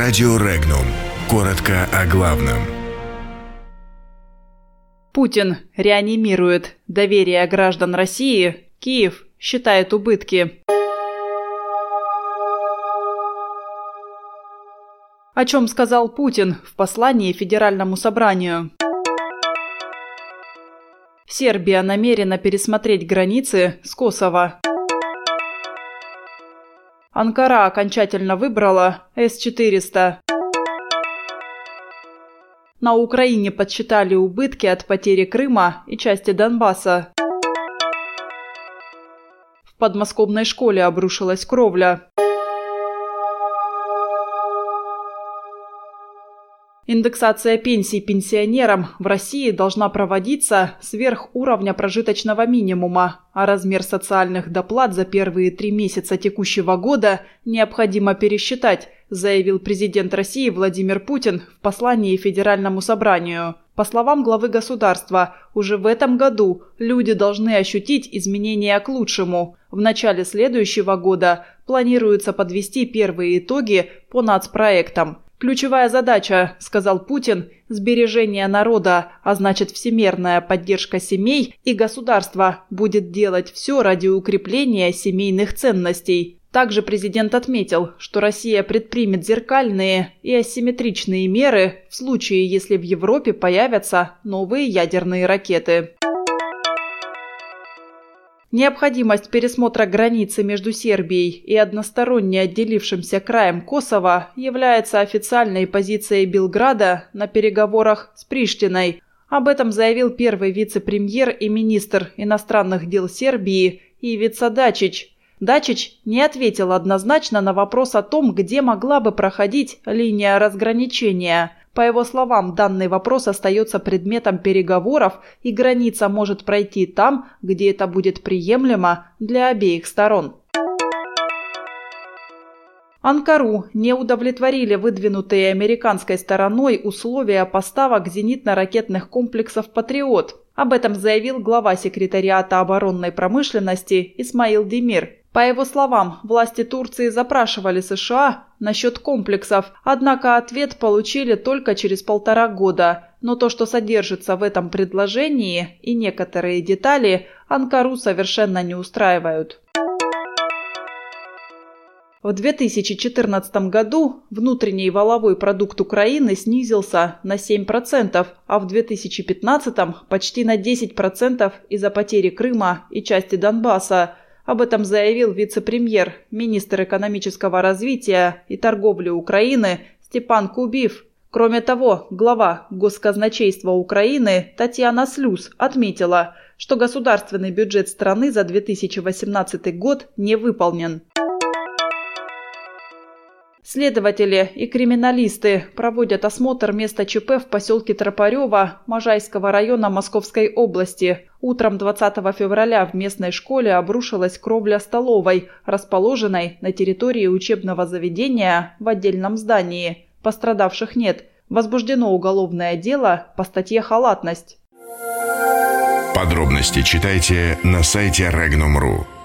Радио Регнум. Коротко о главном. Путин реанимирует доверие граждан России. Киев считает убытки. О чем сказал Путин в послании Федеральному собранию? Сербия намерена пересмотреть границы с Косово. Анкара окончательно выбрала С-400. На Украине подсчитали убытки от потери Крыма и части Донбасса. В подмосковной школе обрушилась кровля. Индексация пенсий пенсионерам в России должна проводиться сверх уровня прожиточного минимума, а размер социальных доплат за первые три месяца текущего года необходимо пересчитать, заявил президент России Владимир Путин в послании Федеральному собранию. По словам главы государства, уже в этом году люди должны ощутить изменения к лучшему. В начале следующего года планируется подвести первые итоги по нацпроектам – Ключевая задача, сказал Путин, сбережение народа, а значит всемерная поддержка семей и государства будет делать все ради укрепления семейных ценностей. Также президент отметил, что Россия предпримет зеркальные и асимметричные меры в случае, если в Европе появятся новые ядерные ракеты. Необходимость пересмотра границы между Сербией и односторонне отделившимся краем Косово является официальной позицией Белграда на переговорах с Приштиной. Об этом заявил первый вице-премьер и министр иностранных дел Сербии Ивица Дачич. Дачич не ответил однозначно на вопрос о том, где могла бы проходить линия разграничения – по его словам, данный вопрос остается предметом переговоров, и граница может пройти там, где это будет приемлемо для обеих сторон. Анкару не удовлетворили выдвинутые американской стороной условия поставок зенитно-ракетных комплексов «Патриот». Об этом заявил глава секретариата оборонной промышленности Исмаил Демир. По его словам, власти Турции запрашивали США насчет комплексов, однако ответ получили только через полтора года. Но то, что содержится в этом предложении и некоторые детали, Анкару совершенно не устраивают. В 2014 году внутренний валовой продукт Украины снизился на 7%, а в 2015 почти на 10% из-за потери Крыма и части Донбасса – об этом заявил вице-премьер, министр экономического развития и торговли Украины Степан Кубив. Кроме того, глава Госказначейства Украины Татьяна Слюс отметила, что государственный бюджет страны за 2018 год не выполнен. Следователи и криминалисты проводят осмотр места ЧП в поселке Тропарева Можайского района Московской области. Утром 20 февраля в местной школе обрушилась кровля столовой, расположенной на территории учебного заведения в отдельном здании. Пострадавших нет. Возбуждено уголовное дело по статье «Халатность». Подробности читайте на сайте Regnum.ru.